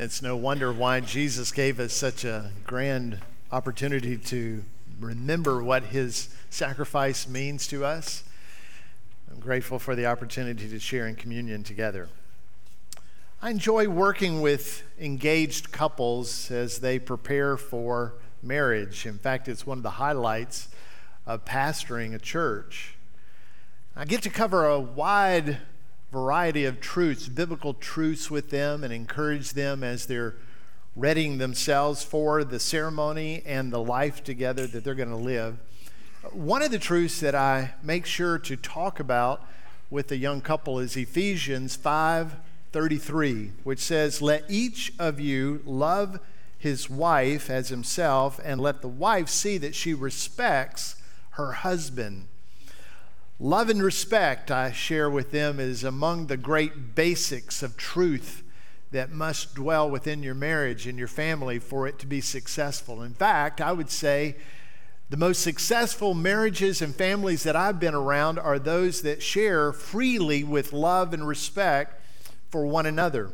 It's no wonder why Jesus gave us such a grand opportunity to remember what his sacrifice means to us. I'm grateful for the opportunity to share in communion together. I enjoy working with engaged couples as they prepare for marriage. In fact, it's one of the highlights of pastoring a church. I get to cover a wide variety of truths, biblical truths with them, and encourage them as they're readying themselves for the ceremony and the life together that they're going to live. One of the truths that I make sure to talk about with the young couple is Ephesians 5:33, which says, "Let each of you love his wife as himself, and let the wife see that she respects her husband." Love and respect, I share with them, is among the great basics of truth that must dwell within your marriage and your family for it to be successful. In fact, I would say the most successful marriages and families that I've been around are those that share freely with love and respect for one another.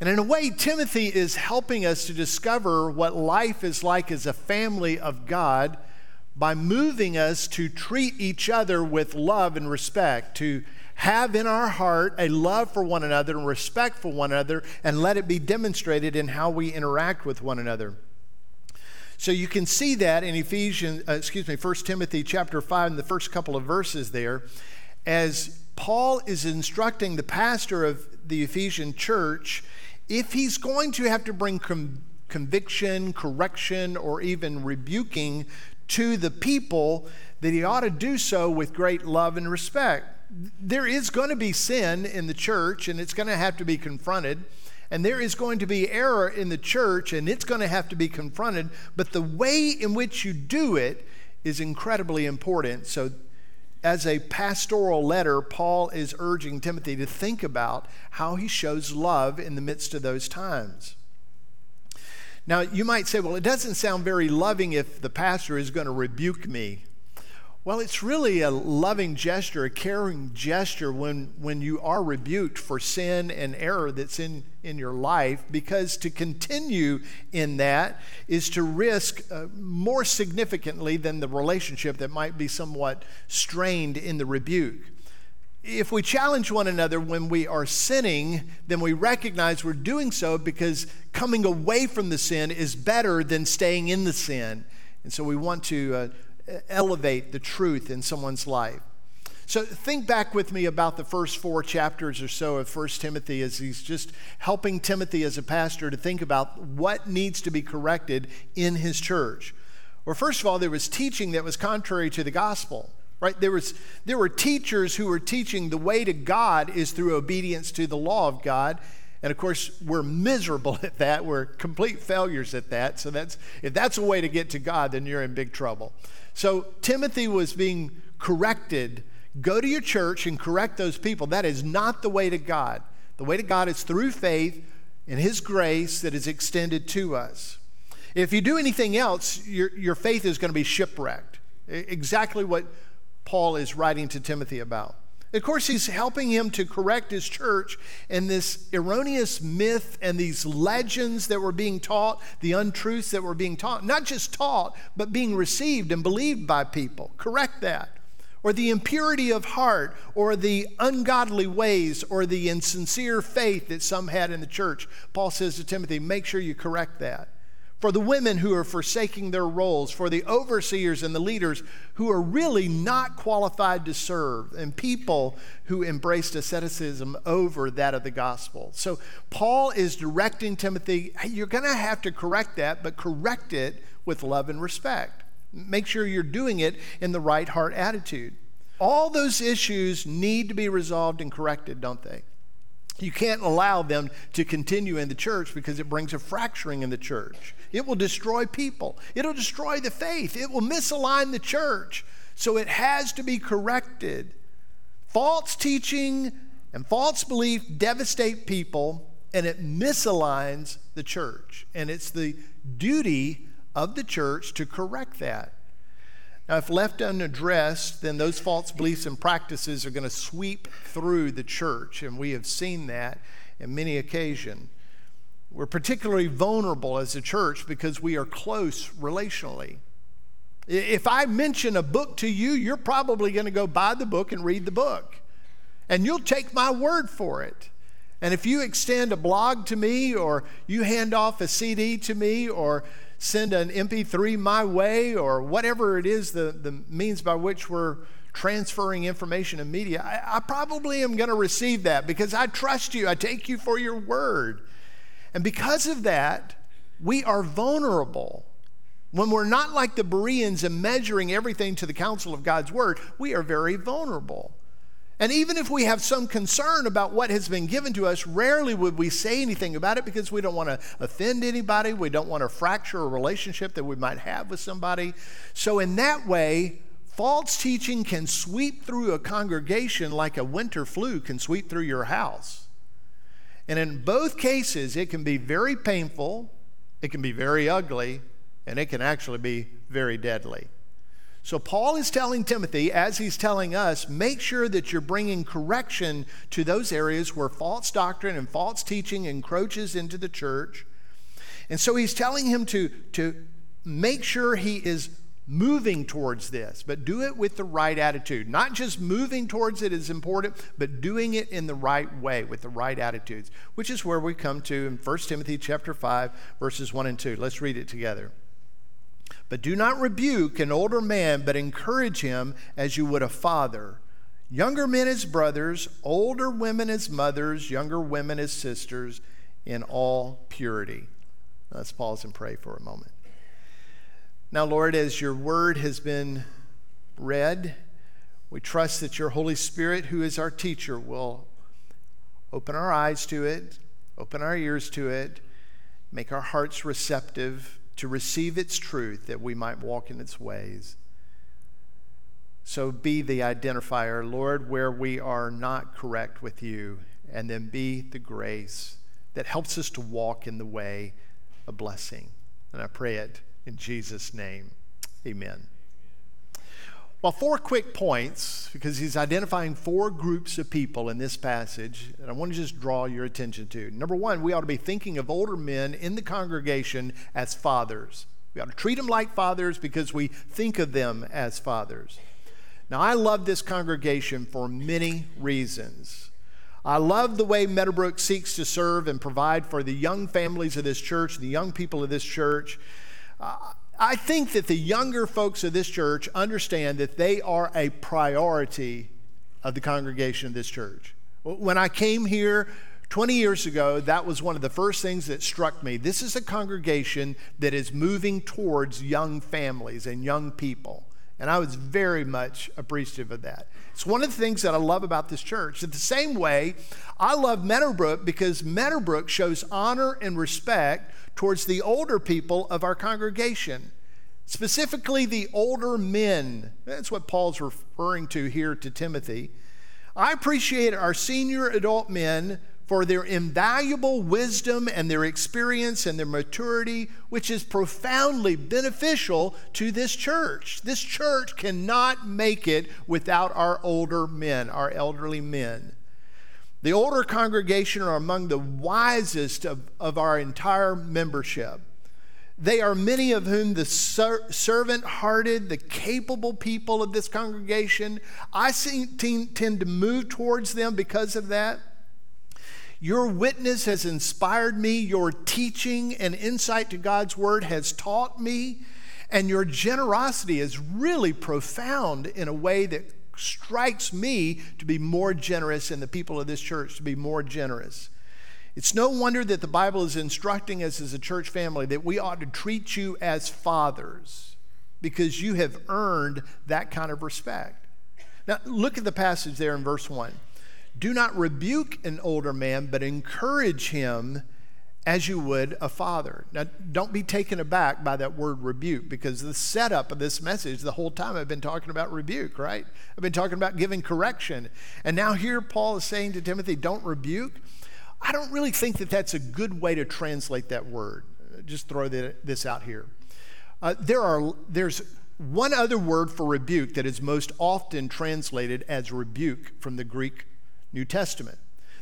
And in a way, Timothy is helping us to discover what life is like as a family of God by moving us to treat each other with love and respect, to have in our heart a love for one another and respect for one another, and let it be demonstrated in how we interact with one another. So you can see that in Ephesians, uh, excuse me, 1 Timothy chapter 5, in the first couple of verses there, as Paul is instructing the pastor of the Ephesian church if he's going to have to bring com- conviction, correction, or even rebuking to the people that he ought to do so with great love and respect. There is going to be sin in the church, and it's going to have to be confronted. And there is going to be error in the church, and it's going to have to be confronted. But the way in which you do it is incredibly important. So, as a pastoral letter, Paul is urging Timothy to think about how he shows love in the midst of those times. Now, you might say, well, it doesn't sound very loving if the pastor is going to rebuke me. Well, it's really a loving gesture, a caring gesture when, when you are rebuked for sin and error that's in, in your life, because to continue in that is to risk uh, more significantly than the relationship that might be somewhat strained in the rebuke if we challenge one another when we are sinning, then we recognize we're doing so because coming away from the sin is better than staying in the sin. And so we want to uh, elevate the truth in someone's life. So think back with me about the first four chapters or so of 1 Timothy as he's just helping Timothy as a pastor to think about what needs to be corrected in his church. Well, first of all, there was teaching that was contrary to the gospel right? There was there were teachers who were teaching the way to god is through obedience to the law of god. And of course we're miserable at that. We're complete failures at that. So that's if that's a way to get to god then you're in big trouble. So timothy was being corrected. Go to your church and correct those people. That is not the way to god. The way to god is through faith and his grace that is extended to us. If you do anything else your, your faith is going to be shipwrecked. Exactly what Paul is writing to Timothy about. Of course, he's helping him to correct his church and this erroneous myth and these legends that were being taught, the untruths that were being taught, not just taught, but being received and believed by people. Correct that. Or the impurity of heart, or the ungodly ways, or the insincere faith that some had in the church. Paul says to Timothy, make sure you correct that for the women who are forsaking their roles, for the overseers and the leaders who are really not qualified to serve, and people who embraced asceticism over that of the gospel. So, Paul is directing Timothy hey, you're going to have to correct that, but correct it with love and respect. Make sure you're doing it in the right heart attitude. All those issues need to be resolved and corrected, don't they? You can't allow them to continue in the church because it brings a fracturing in the church. It will destroy people, it'll destroy the faith, it will misalign the church. So it has to be corrected. False teaching and false belief devastate people and it misaligns the church. And it's the duty of the church to correct that. Now, if left unaddressed, then those false beliefs and practices are going to sweep through the church, and we have seen that in many occasions. We're particularly vulnerable as a church because we are close relationally. If I mention a book to you, you're probably going to go buy the book and read the book. And you'll take my word for it. And if you extend a blog to me, or you hand off a CD to me, or send an MP3 my way, or whatever it is, the, the means by which we're transferring information and media, I, I probably am going to receive that because I trust you. I take you for your word. And because of that, we are vulnerable. When we're not like the Bereans and measuring everything to the counsel of God's word, we are very vulnerable. And even if we have some concern about what has been given to us, rarely would we say anything about it because we don't want to offend anybody. We don't want to fracture a relationship that we might have with somebody. So, in that way, false teaching can sweep through a congregation like a winter flu can sweep through your house. And in both cases, it can be very painful, it can be very ugly, and it can actually be very deadly. So, Paul is telling Timothy, as he's telling us, make sure that you're bringing correction to those areas where false doctrine and false teaching encroaches into the church. And so, he's telling him to, to make sure he is moving towards this, but do it with the right attitude. Not just moving towards it is important, but doing it in the right way with the right attitudes, which is where we come to in 1 Timothy chapter 5 verses 1 and 2. Let's read it together. But do not rebuke an older man, but encourage him as you would a father. Younger men as brothers, older women as mothers, younger women as sisters, in all purity. Let's pause and pray for a moment. Now, Lord, as your word has been read, we trust that your Holy Spirit, who is our teacher, will open our eyes to it, open our ears to it, make our hearts receptive to receive its truth that we might walk in its ways. So be the identifier, Lord, where we are not correct with you, and then be the grace that helps us to walk in the way of blessing. And I pray it in Jesus' name. Amen. Well, four quick points, because he's identifying four groups of people in this passage, and I want to just draw your attention to. Number one, we ought to be thinking of older men in the congregation as fathers. We ought to treat them like fathers because we think of them as fathers. Now, I love this congregation for many reasons. I love the way Meadowbrook seeks to serve and provide for the young families of this church, the young people of this church. Uh, I think that the younger folks of this church understand that they are a priority of the congregation of this church. When I came here 20 years ago, that was one of the first things that struck me. This is a congregation that is moving towards young families and young people. And I was very much appreciative of that. It's one of the things that I love about this church. In the same way, I love Meadowbrook because Meadowbrook shows honor and respect towards the older people of our congregation, specifically the older men. That's what Paul's referring to here to Timothy. I appreciate our senior adult men for their invaluable wisdom and their experience and their maturity, which is profoundly beneficial to this church. This church cannot make it without our older men, our elderly men. The older congregation are among the wisest of, of our entire membership. They are many of whom the ser- servant hearted, the capable people of this congregation. I see, tend to move towards them because of that. Your witness has inspired me. Your teaching and insight to God's word has taught me. And your generosity is really profound in a way that strikes me to be more generous and the people of this church to be more generous. It's no wonder that the Bible is instructing us as a church family that we ought to treat you as fathers because you have earned that kind of respect. Now, look at the passage there in verse 1. Do not rebuke an older man, but encourage him as you would a father. Now, don't be taken aback by that word rebuke because the setup of this message, the whole time I've been talking about rebuke, right? I've been talking about giving correction. And now here Paul is saying to Timothy, don't rebuke. I don't really think that that's a good way to translate that word. Just throw this out here. Uh, there are, there's one other word for rebuke that is most often translated as rebuke from the Greek New Testament.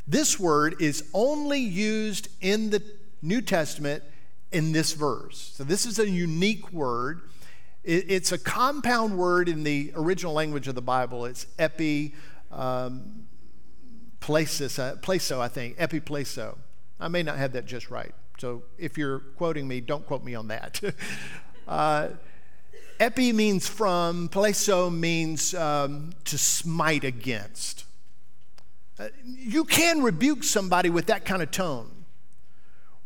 This word is only used in the New Testament in this verse. So this is a unique word. It's a compound word in the original language of the Bible. It's epi um, places, uh, plaso, I think, epiplaso. I may not have that just right. So if you're quoting me, don't quote me on that. uh, epi means from, plaso means um, to smite against. You can rebuke somebody with that kind of tone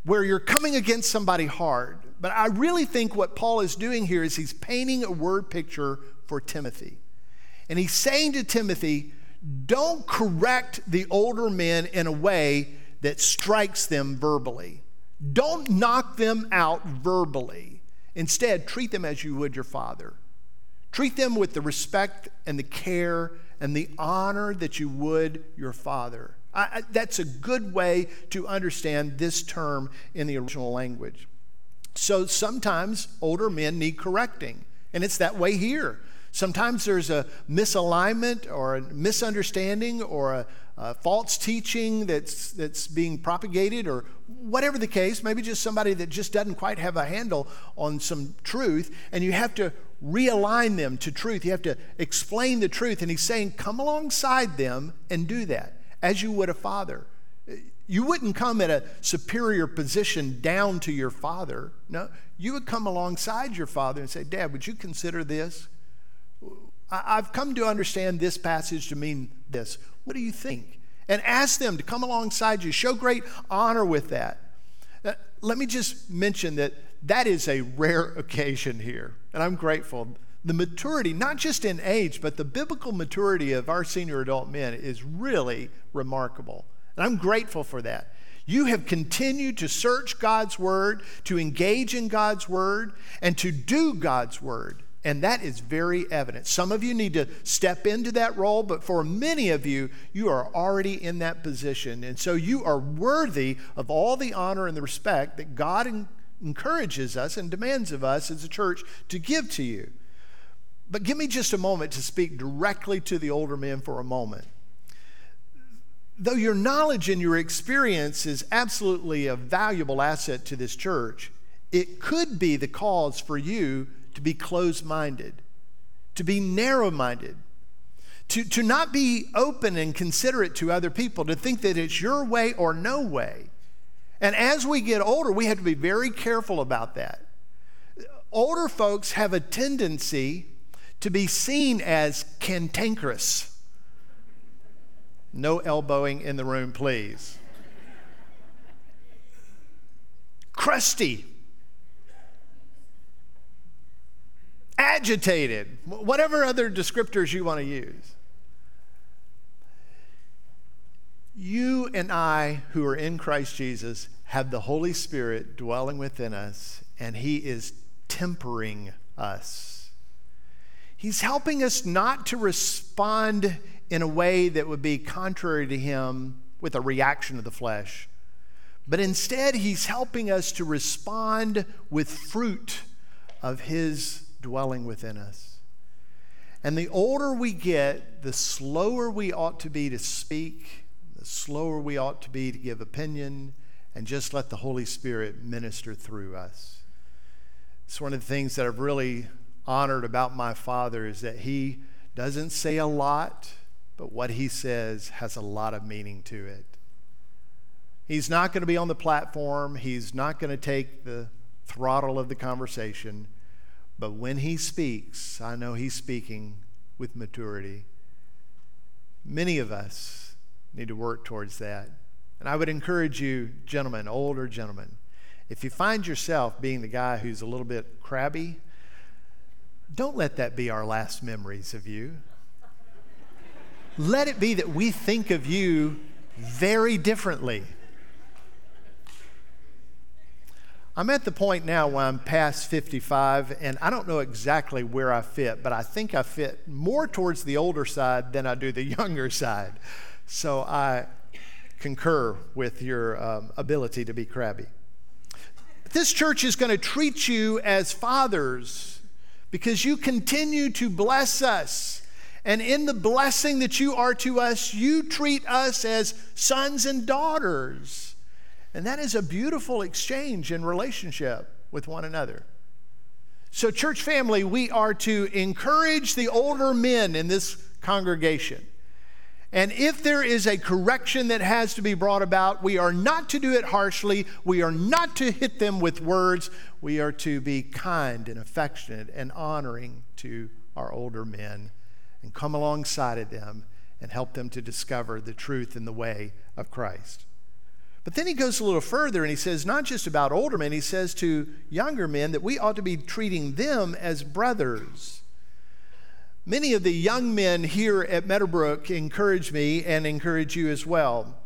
where you're coming against somebody hard. But I really think what Paul is doing here is he's painting a word picture for Timothy. And he's saying to Timothy, don't correct the older men in a way that strikes them verbally. Don't knock them out verbally. Instead, treat them as you would your father. Treat them with the respect and the care and the honor that you would your father. I, that's a good way to understand this term in the original language. So sometimes older men need correcting, and it's that way here. Sometimes there's a misalignment or a misunderstanding or a, a, false teaching that's, that's being propagated, or whatever the case, maybe just somebody that just doesn't quite have a handle on some truth, and you have to realign them to truth. You have to explain the truth. And he's saying, come alongside them and do that as you would a father. You wouldn't come at a superior position down to your father. No, you would come alongside your father and say, Dad, would you consider this? I've come to understand this passage to mean this. What do you think? And ask them to come alongside you. Show great honor with that. Uh, let me just mention that that is a rare occasion here, and I'm grateful the maturity, not just in age, but the biblical maturity of our senior adult men is really remarkable. And I'm grateful for that. You have continued to search God's word, to engage in God's word, and to do God's word. And that is very evident. Some of you need to step into that role, but for many of you, you are already in that position. And so you are worthy of all the honor and the respect that God encourages us and demands of us as a church to give to you. But give me just a moment to speak directly to the older men for a moment. Though your knowledge and your experience is absolutely a valuable asset to this church, it could be the cause for you to be closed minded, to be narrow minded, to, to not be open and considerate to other people, to think that it's your way or no way. And as we get older, we have to be very careful about that. Older folks have a tendency to be seen as cantankerous. No elbowing in the room, please. Crusty. Agitated. Whatever other descriptors you want to use. You and I, who are in Christ Jesus, have the Holy Spirit dwelling within us, and He is tempering us. He's helping us not to respond in a way that would be contrary to Him with a reaction of the flesh, but instead, He's helping us to respond with fruit of His dwelling within us. And the older we get, the slower we ought to be to speak, the slower we ought to be to give opinion, and just let the Holy Spirit minister through us. It's one of the things that I've really honored about my father is that he doesn't say a lot, but what he says has a lot of meaning to it. He's not going to be on the platform, he's not going to take the throttle of the conversation, but when he speaks, I know he's speaking with maturity. Many of us need to work towards that. And I would encourage you, gentlemen, older gentlemen, if you find yourself being the guy who's a little bit crabby, don't let that be our last memories of you. Let it be that we think of you very differently. I'm at the point now where I'm past 55, and I don't know exactly where I fit, but I think I fit more towards the older side than I do the younger side. So I concur with your um, ability to be crabby. This church is going to treat you as fathers because you continue to bless us. And in the blessing that you are to us, you treat us as sons and daughters. And that is a beautiful exchange and relationship with one another. So, church family, we are to encourage the older men in this congregation. And if there is a correction that has to be brought about, we are not to do it harshly. We are not to hit them with words. We are to be kind and affectionate and honoring to our older men and come alongside of them and help them to discover the truth in the way of Christ. But then he goes a little further and he says, not just about older men, he says to younger men that we ought to be treating them as brothers. Many of the young men here at Meadowbrook encourage me and encourage you as well.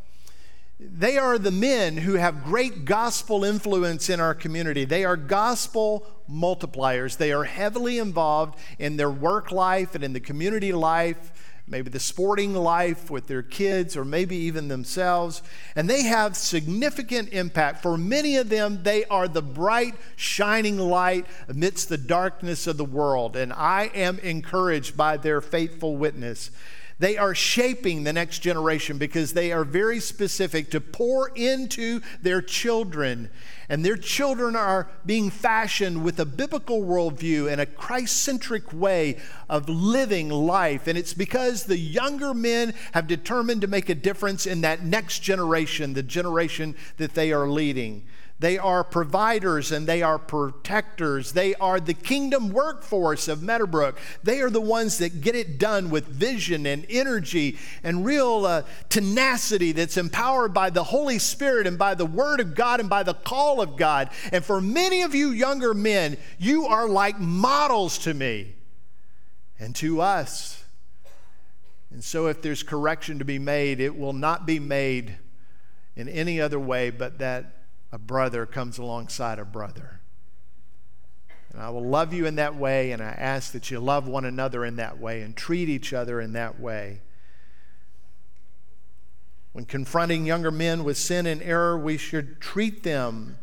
They are the men who have great gospel influence in our community. They are gospel multipliers. They are heavily involved in their work life and in the community life maybe the sporting life with their kids, or maybe even themselves. And they have significant impact. For many of them, they are the bright, shining light amidst the darkness of the world. And I am encouraged by their faithful witness. They are shaping the next generation because they are very specific to pour into their children. And their children are being fashioned with a biblical worldview and a Christ centric way of living life. And it's because the younger men have determined to make a difference in that next generation, the generation that they are leading. They are providers and they are protectors. They are the kingdom workforce of Meadowbrook. They are the ones that get it done with vision and energy and real uh, tenacity that's empowered by the Holy Spirit and by the Word of God and by the call of God. And for many of you younger men, you are like models to me and to us. And so, if there's correction to be made, it will not be made in any other way but that a brother comes alongside a brother. And I will love you in that way, and I ask that you love one another in that way and treat each other in that way. When confronting younger men with sin and error, we should treat them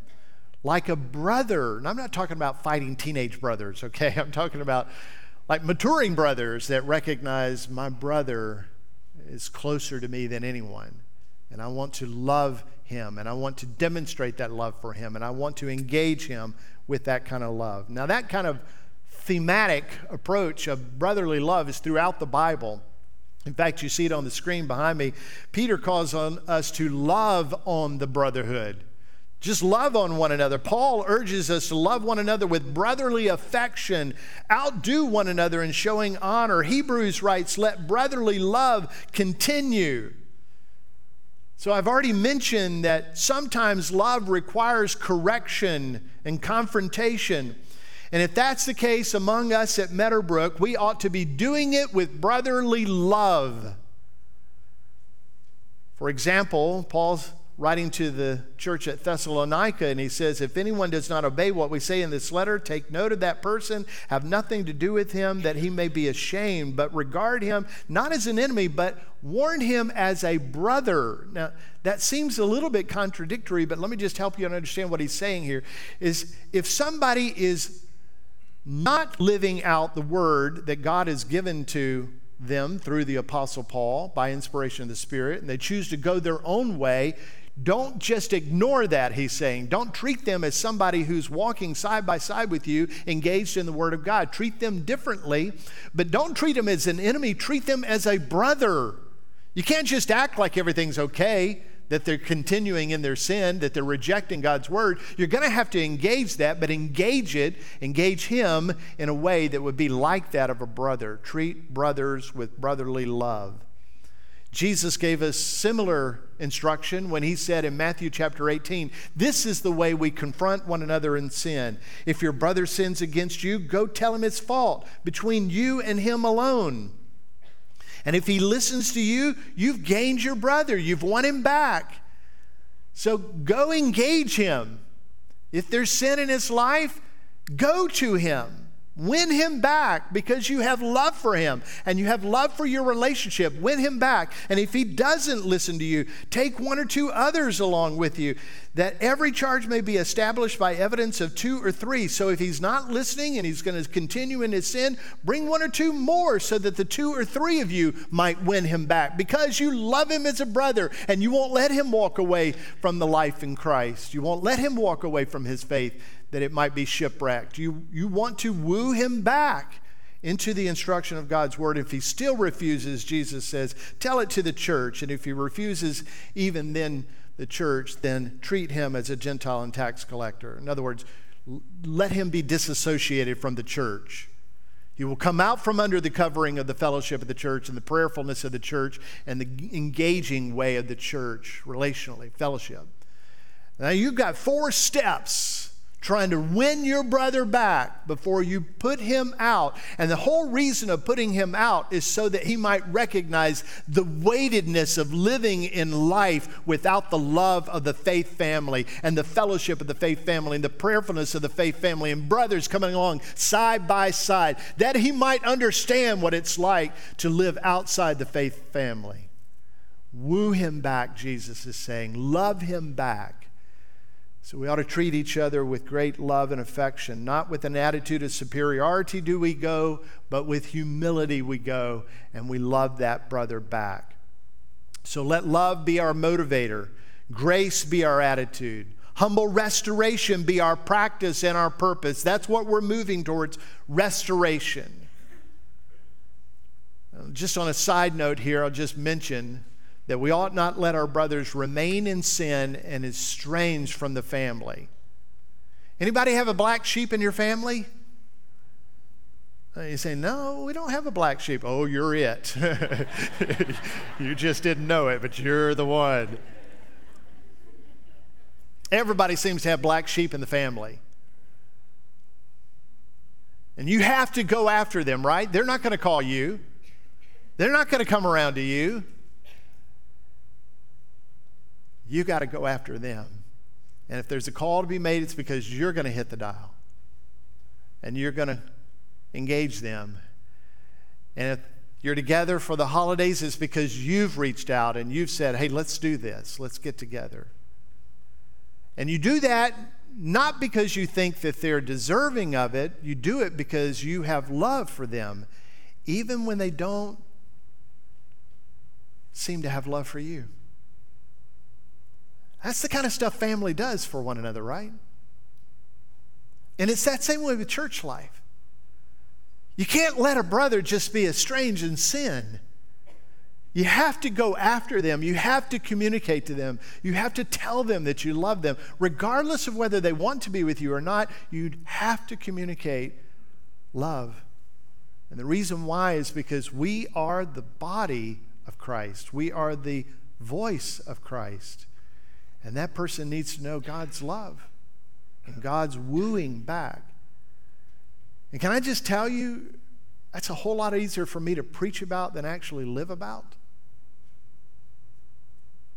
like a brother. And I'm not talking about fighting teenage brothers, okay? I'm talking about like maturing brothers that recognize my brother is closer to me than anyone. And I want to love him and I want to demonstrate that love for him and I want to engage him with that kind of love. Now, that kind of thematic approach of brotherly love is throughout the Bible. In fact, you see it on the screen behind me. Peter calls on us to love on the brotherhood. Just love on one another. Paul urges us to love one another with brotherly affection, outdo one another in showing honor. Hebrews writes, Let brotherly love continue. So I've already mentioned that sometimes love requires correction and confrontation. And if that's the case among us at Meadowbrook, we ought to be doing it with brotherly love. For example, Paul's writing to the church at Thessalonica, and he says, If anyone does not obey what we say in this letter, take note of that person, have nothing to do with him, that he may be ashamed, but regard him not as an enemy, but warn him as a brother. Now, that seems a little bit contradictory, but let me just help you understand what he's saying here. Is if somebody is not living out the word that God has given to them through the Apostle Paul by inspiration of the Spirit, and they choose to go their own way, don't just ignore that, he's saying. Don't treat them as somebody who's walking side by side with you, engaged in the Word of God. Treat them differently, but don't treat them as an enemy. Treat them as a brother. You can't just act like everything's okay, that they're continuing in their sin, that they're rejecting God's Word. You're going to have to engage that, but engage it, engage Him in a way that would be like that of a brother. Treat brothers with brotherly love. Jesus gave us similar instruction when he said in Matthew chapter 18, This is the way we confront one another in sin. If your brother sins against you, go tell him his fault between you and him alone. And if he listens to you, you've gained your brother, you've won him back. So go engage him. If there's sin in his life, go to him. Win him back because you have love for him and you have love for your relationship. Win him back. And if he doesn't listen to you, take one or two others along with you, that every charge may be established by evidence of two or three. So if he's not listening and he's going to continue in his sin, bring one or two more so that the two or three of you might win him back because you love him as a brother and you won't let him walk away from the life in Christ. You won't let him walk away from his faith that it might be shipwrecked. You, you want to woo him back into the instruction of God's word. If he still refuses, Jesus says, tell it to the church. And if he refuses even then the church, then treat him as a Gentile and tax collector. In other words, let him be disassociated from the church. He will come out from under the covering of the fellowship of the church and the prayerfulness of the church and the engaging way of the church relationally, fellowship. Now you've got four steps trying to win your brother back before you put him out. And the whole reason of putting him out is so that he might recognize the weightedness of living in life without the love of the faith family and the fellowship of the faith family and the prayerfulness of the faith family and brothers coming along side by side, that he might understand what it's like to live outside the faith family. Woo him back, Jesus is saying. Love him back so we ought to treat each other with great love and affection. Not with an attitude of superiority do we go, but with humility we go, and we love that brother back. So let love be our motivator, grace be our attitude, humble restoration be our practice and our purpose. That's what we're moving towards restoration. Just on a side note here, I'll just mention that we ought not let our brothers remain in sin and estranged from the family. Anybody have a black sheep in your family? Uh, you say, no, we don't have a black sheep. Oh, you're it. you just didn't know it, but you're the one. Everybody seems to have black sheep in the family. And you have to go after them, right? They're not going to call you, they're not going to come around to you you got to go after them. And if there's a call to be made, it's because you're going to hit the dial and you're going to engage them. And if you're together for the holidays, it's because you've reached out and you've said, hey, let's do this, let's get together. And you do that not because you think that they're deserving of it, you do it because you have love for them, even when they don't seem to have love for you. That's the kind of stuff family does for one another, right? And it's that same way with church life. You can't let a brother just be estranged in sin. You have to go after them. You have to communicate to them. You have to tell them that you love them. Regardless of whether they want to be with you or not, you have to communicate love. And the reason why is because we are the body of Christ, we are the voice of Christ. And that person needs to know God's love and God's wooing back. And can I just tell you, that's a whole lot easier for me to preach about than actually live about.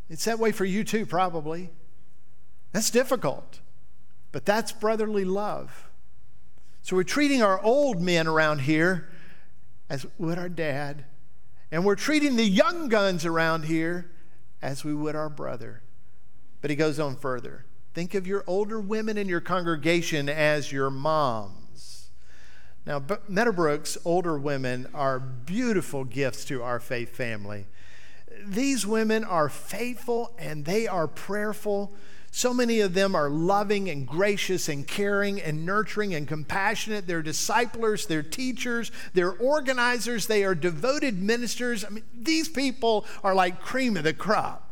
It's that way for you too, probably. That's difficult, but that's brotherly love. So we're treating our old men around here as would our dad, and we're treating the young guns around here as we would our brother. But he goes on further. Think of your older women in your congregation as your moms. Now, Meadowbrook's older women are beautiful gifts to our faith family. These women are faithful and they are prayerful. So many of them are loving and gracious and caring and nurturing and compassionate. They're disciplers, they're teachers, they're organizers, they are devoted ministers. I mean, these people are like cream of the crop.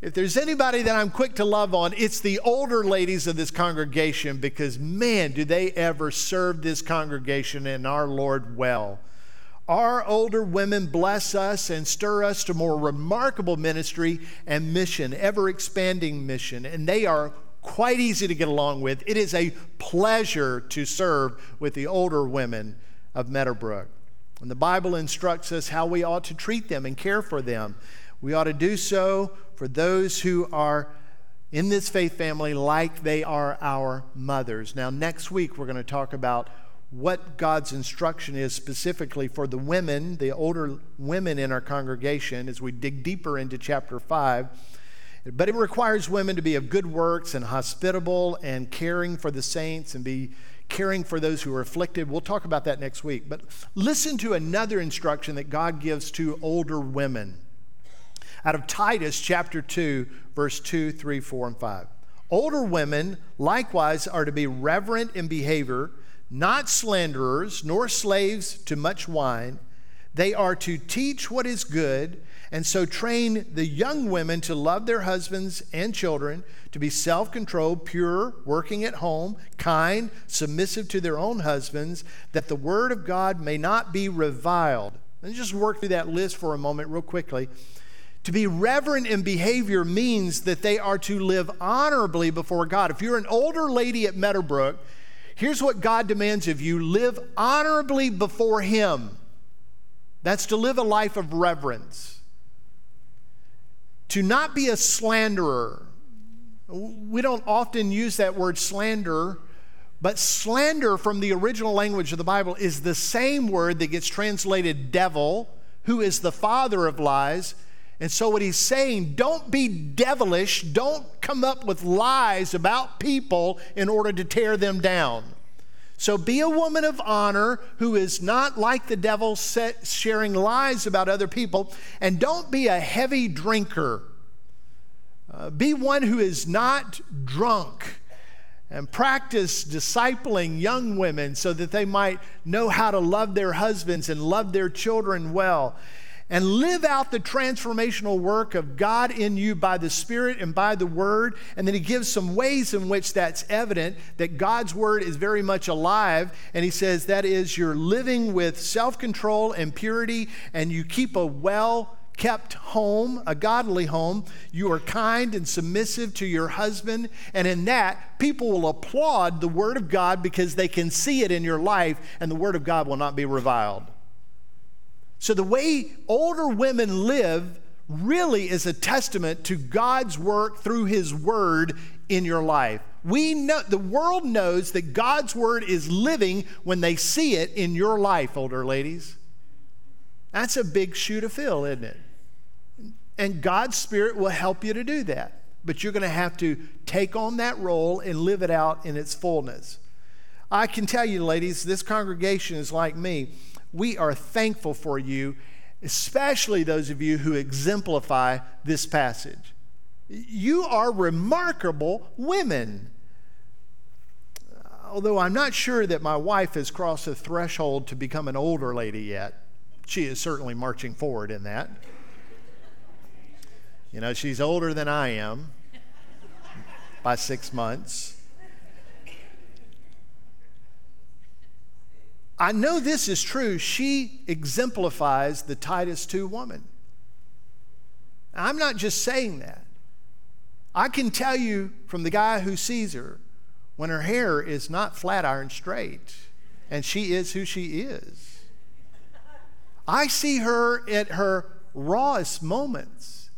If there's anybody that I'm quick to love on, it's the older ladies of this congregation because, man, do they ever serve this congregation and our Lord well. Our older women bless us and stir us to more remarkable ministry and mission, ever expanding mission, and they are quite easy to get along with. It is a pleasure to serve with the older women of Meadowbrook. And the Bible instructs us how we ought to treat them and care for them. We ought to do so for those who are in this faith family like they are our mothers. Now, next week, we're going to talk about what God's instruction is specifically for the women, the older women in our congregation, as we dig deeper into chapter 5. But it requires women to be of good works and hospitable and caring for the saints and be caring for those who are afflicted. We'll talk about that next week. But listen to another instruction that God gives to older women out of Titus chapter 2, verse 2, 3, 4, and 5. Older women likewise are to be reverent in behavior not slanderers, nor slaves to much wine. They are to teach what is good, and so train the young women to love their husbands and children, to be self controlled, pure, working at home, kind, submissive to their own husbands, that the word of God may not be reviled. Me just work through that list for a moment, real quickly. To be reverent in behavior means that they are to live honorably before God. If you're an older lady at Meadowbrook, Here's what God demands of you live honorably before Him. That's to live a life of reverence. To not be a slanderer. We don't often use that word slander, but slander from the original language of the Bible is the same word that gets translated devil, who is the father of lies. And so, what he's saying, don't be devilish, don't come up with lies about people in order to tear them down. So, be a woman of honor who is not like the devil, sharing lies about other people, and don't be a heavy drinker. Uh, be one who is not drunk and practice discipling young women so that they might know how to love their husbands and love their children well and live out the transformational work of God in you by the Spirit and by the Word. And then he gives some ways in which that's evident that God's Word is very much alive. And he says that is you're living with self control and purity, and you keep a well kept home, a godly home. You are kind and submissive to your husband. And in that, people will applaud the Word of God because they can see it in your life, and the Word of God will not be reviled. So the way older women live really is a testament to God's work through his word in your life. We know the world knows that God's word is living when they see it in your life, older ladies. That's a big shoe to fill, isn't it? And God's spirit will help you to do that. But you're going to have to take on that role and live it out in its fullness. I can tell you, ladies, this congregation is like me we are thankful for you, especially those of you who exemplify this passage. You are remarkable women. Although I'm not sure that my wife has crossed the threshold to become an older lady yet, she is certainly marching forward in that. You know, she's older than I am by six months. I know this is true. She exemplifies the Titus 2 woman. I'm not just saying that. I can tell you from the guy who sees her when her hair is not flat iron straight and she is who she is. I see her at her rawest moments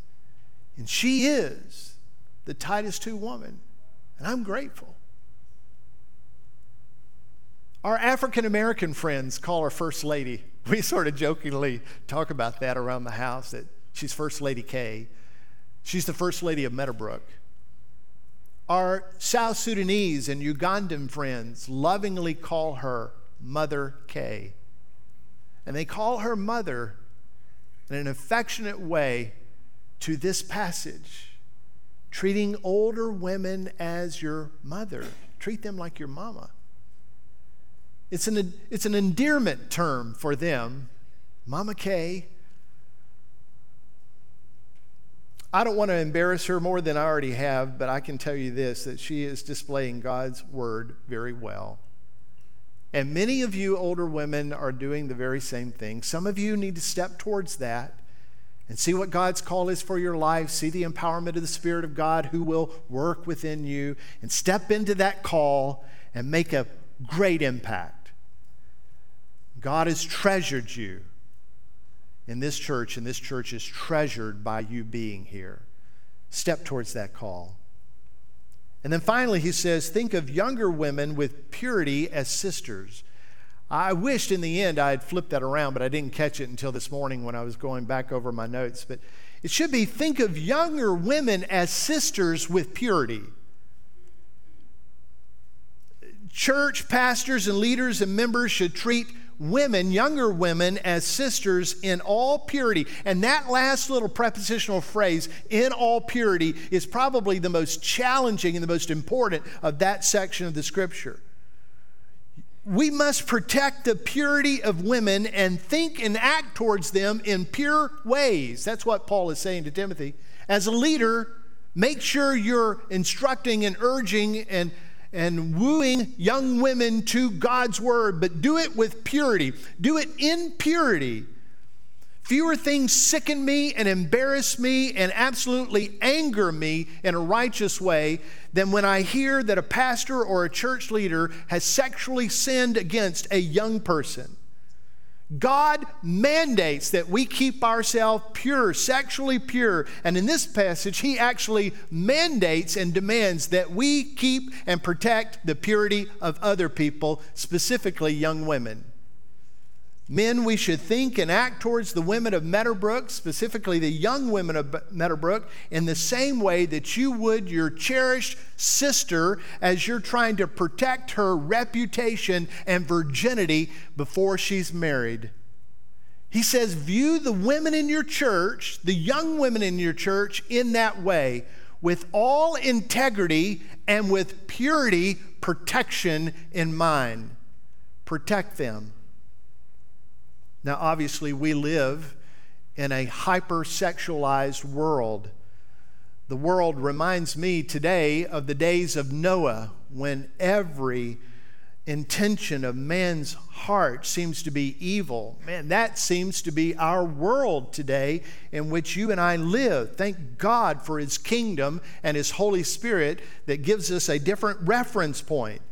and she is the Titus 2 woman. And I'm grateful. Our African American friends call her First Lady. We sort of jokingly talk about that around the house that she's First Lady K. She's the First Lady of Meadowbrook. Our South Sudanese and Ugandan friends lovingly call her Mother K. And they call her mother in an affectionate way to this passage, treating older women as your mother. Treat them like your mama. It's an, it's an endearment term for them. Mama Kay. I don't want to embarrass her more than I already have, but I can tell you this that she is displaying God's word very well. And many of you older women are doing the very same thing. Some of you need to step towards that and see what God's call is for your life. See the empowerment of the Spirit of God who will work within you and step into that call and make a great impact. God has treasured you in this church, and this church is treasured by you being here. Step towards that call. And then finally, he says, think of younger women with purity as sisters. I wished in the end I had flipped that around, but I didn't catch it until this morning when I was going back over my notes. But it should be think of younger women as sisters with purity. Church pastors and leaders and members should treat women, younger women, as sisters in all purity. And that last little prepositional phrase, in all purity, is probably the most challenging and the most important of that section of the scripture we must protect the purity of women and think and act towards them in pure ways. That's what Paul is saying to Timothy. As a leader, make sure you're instructing and urging and, and wooing young women to God's word, but do it with purity. Do it in purity. Fewer things sicken me and embarrass me and absolutely anger me in a righteous way than when I hear that a pastor or a church leader has sexually sinned against a young person. God mandates that we keep ourselves pure, sexually pure. And in this passage, he actually mandates and demands that we keep and protect the purity of other people, specifically young women. Men, we should think and act towards the women of Meadowbrook, specifically the young women of Meadowbrook, in the same way that you would your cherished sister as you're trying to protect her reputation and virginity before she's married. He says, view the women in your church, the young women in your church, in that way, with all integrity and with purity protection in mind. Protect them. Now, obviously, we live in a hypersexualized world. The world reminds me today of the days of Noah when every intention of man's heart seems to be evil. Man, that seems to be our world today in which you and I live. Thank God for His kingdom and His Holy Spirit that gives us a different reference point.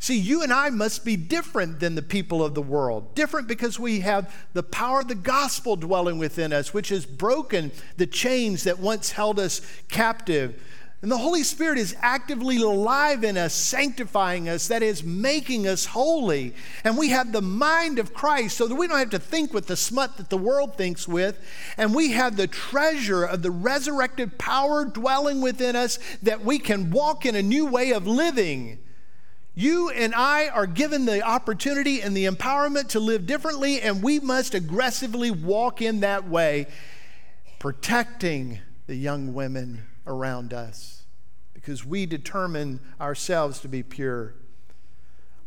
See, you and I must be different than the people of the world. Different because we have the power of the gospel dwelling within us, which has broken the chains that once held us captive. And the Holy Spirit is actively alive in us, sanctifying us, that is, making us holy. And we have the mind of Christ so that we don't have to think with the smut that the world thinks with. And we have the treasure of the resurrected power dwelling within us that we can walk in a new way of living. You and I are given the opportunity and the empowerment to live differently, and we must aggressively walk in that way, protecting the young women around us because we determine ourselves to be pure.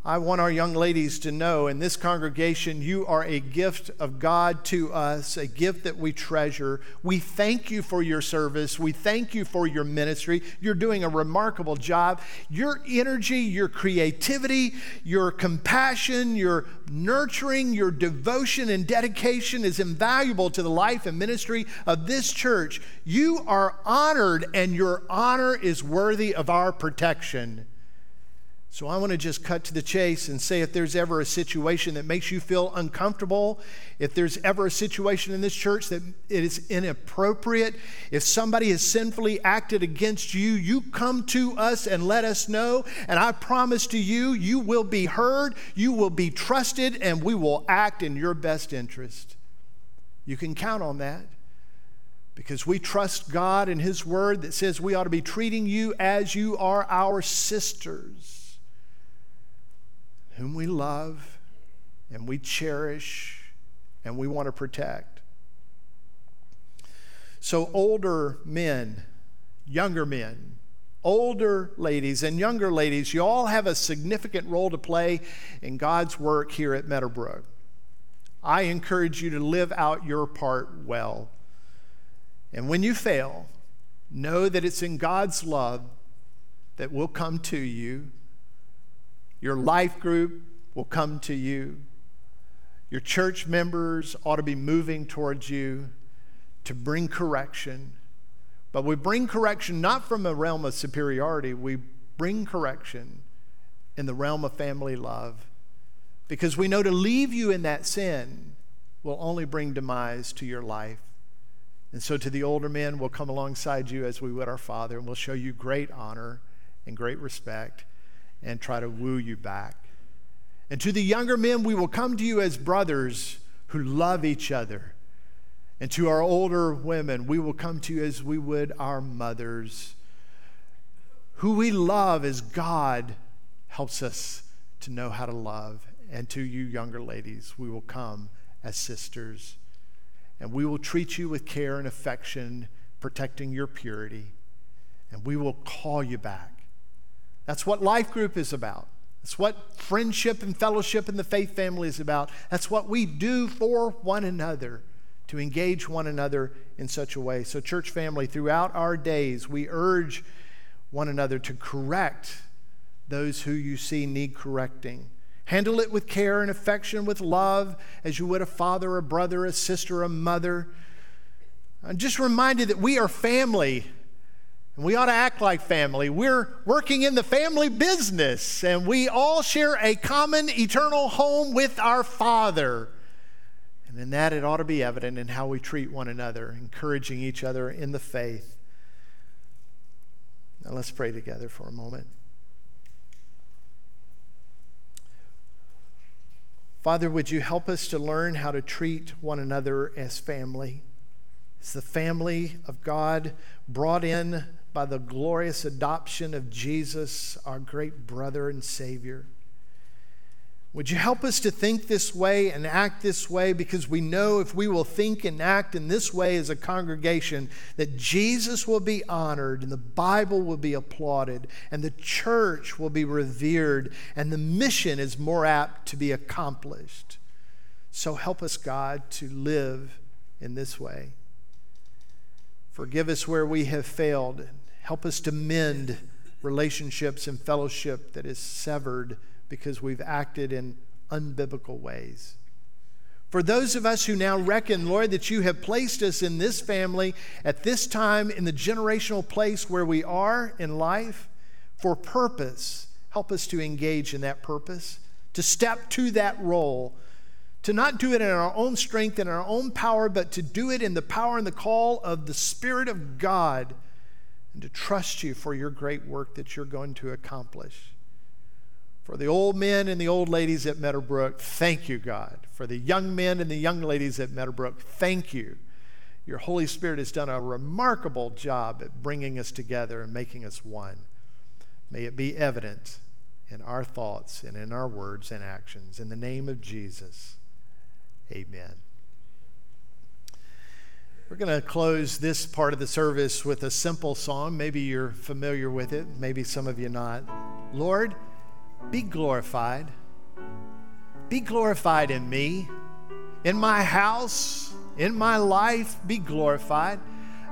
I want our young ladies to know in this congregation, you are a gift of God to us, a gift that we treasure. We thank you for your service. We thank you for your ministry. You're doing a remarkable job. Your energy, your creativity, your compassion, your nurturing, your devotion and dedication is invaluable to the life and ministry of this church. You are honored, and your honor is worthy of our protection. So I want to just cut to the chase and say if there's ever a situation that makes you feel uncomfortable, if there's ever a situation in this church that it is inappropriate, if somebody has sinfully acted against you, you come to us and let us know. And I promise to you, you will be heard, you will be trusted, and we will act in your best interest. You can count on that because we trust God and His Word that says we ought to be treating you as you are our sisters whom we love and we cherish and we want to protect. So, older men, younger men, older ladies, and younger ladies, you all have a significant role to play in God's work here at Meadowbrook. I encourage you to live out your part well. And when you fail, know that it's in God's love that will come to you your life group will come to you. Your church members ought to be moving towards you to bring correction. But we bring correction not from a realm of superiority, we bring correction in the realm of family love. Because we know to leave you in that sin will only bring demise to your life. And so, to the older men, we'll come alongside you as we would our Father, and we'll show you great honor and great respect and try to woo you back. And to the younger men, we will come to you as brothers who love each other. And to our older women, we will come to you as we would our mothers. Who we love as God helps us to know how to love. And to you, younger ladies, we will come as sisters. And we will treat you with care and affection, protecting your purity. And we will call you back. That's what Life Group is about. That's what friendship and fellowship in the faith family is about. That's what we do for one another to engage one another in such a way. So, church family, throughout our days, we urge one another to correct those who you see need correcting. Handle it with care and affection, with love, as you would a father, a brother, a sister, a mother. I'm just reminded that we are family and we ought to act like family. We're working in the family business, and we all share a common eternal home with our Father. And in that, it ought to be evident in how we treat one another, encouraging each other in the faith. Now, let's pray together for a moment. Father, would you help us to learn how to treat one another as family? As the family of God brought in by the glorious adoption of Jesus, our great brother and Savior. Would you help us to think this way and act this way? Because we know if we will think and act in this way as a congregation, that Jesus will be honored and the Bible will be applauded and the church will be revered and the mission is more apt to be accomplished. So help us, God, to live in this way. Forgive us where we have failed Help us to mend relationships and fellowship that is severed because we've acted in unbiblical ways. For those of us who now reckon, Lord, that you have placed us in this family at this time in the generational place where we are in life for purpose, help us to engage in that purpose, to step to that role, to not do it in our own strength and our own power, but to do it in the power and the call of the Spirit of God and to trust you for your great work that you're going to accomplish. For the old men and the old ladies at Meadowbrook, thank you, God. For the young men and the young ladies at Meadowbrook, thank you. Your Holy Spirit has done a remarkable job at bringing us together and making us one. May it be evident in our thoughts and in our words and actions. In the name of Jesus, amen. We're going to close this part of the service with a simple song. Maybe you're familiar with it, maybe some of you not. Lord, be glorified. Be glorified in me, in my house, in my life, be glorified.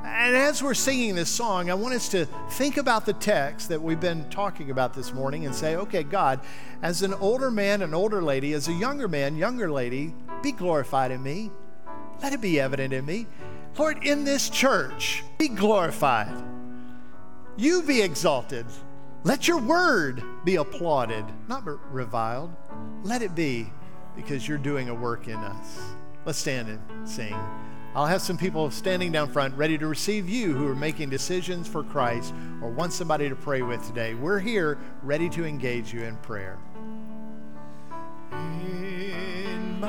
And as we're singing this song, I want us to think about the text that we've been talking about this morning and say, okay, God, as an older man, an older lady, as a younger man, younger lady, be glorified in me. Let it be evident in me. Lord, in this church, be glorified. You be exalted. Let your word be applauded, not reviled. Let it be because you're doing a work in us. Let's stand and sing. I'll have some people standing down front ready to receive you who are making decisions for Christ or want somebody to pray with today. We're here ready to engage you in prayer. In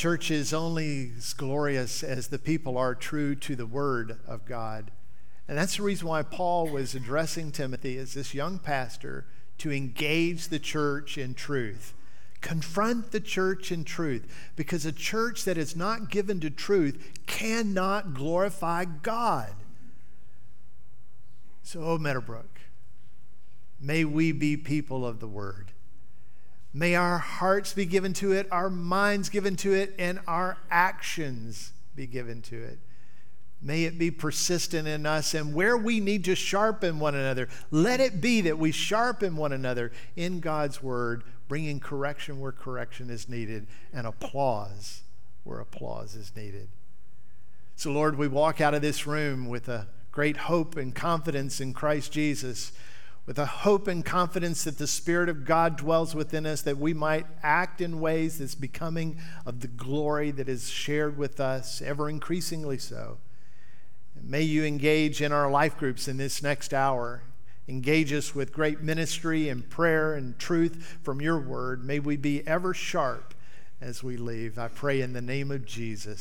church is only as glorious as the people are true to the word of God. And that's the reason why Paul was addressing Timothy as this young pastor to engage the church in truth. Confront the church in truth because a church that is not given to truth cannot glorify God. So, oh, Meadowbrook, may we be people of the word. May our hearts be given to it, our minds given to it, and our actions be given to it. May it be persistent in us, and where we need to sharpen one another, let it be that we sharpen one another in God's word, bringing correction where correction is needed and applause where applause is needed. So, Lord, we walk out of this room with a great hope and confidence in Christ Jesus, with a hope and confidence that the Spirit of God dwells within us, that we might act in ways that's becoming of the glory that is shared with us, ever increasingly so. May you engage in our life groups in this next hour. Engage us with great ministry and prayer and truth from your word. May we be ever sharp as we leave. I pray in the name of Jesus.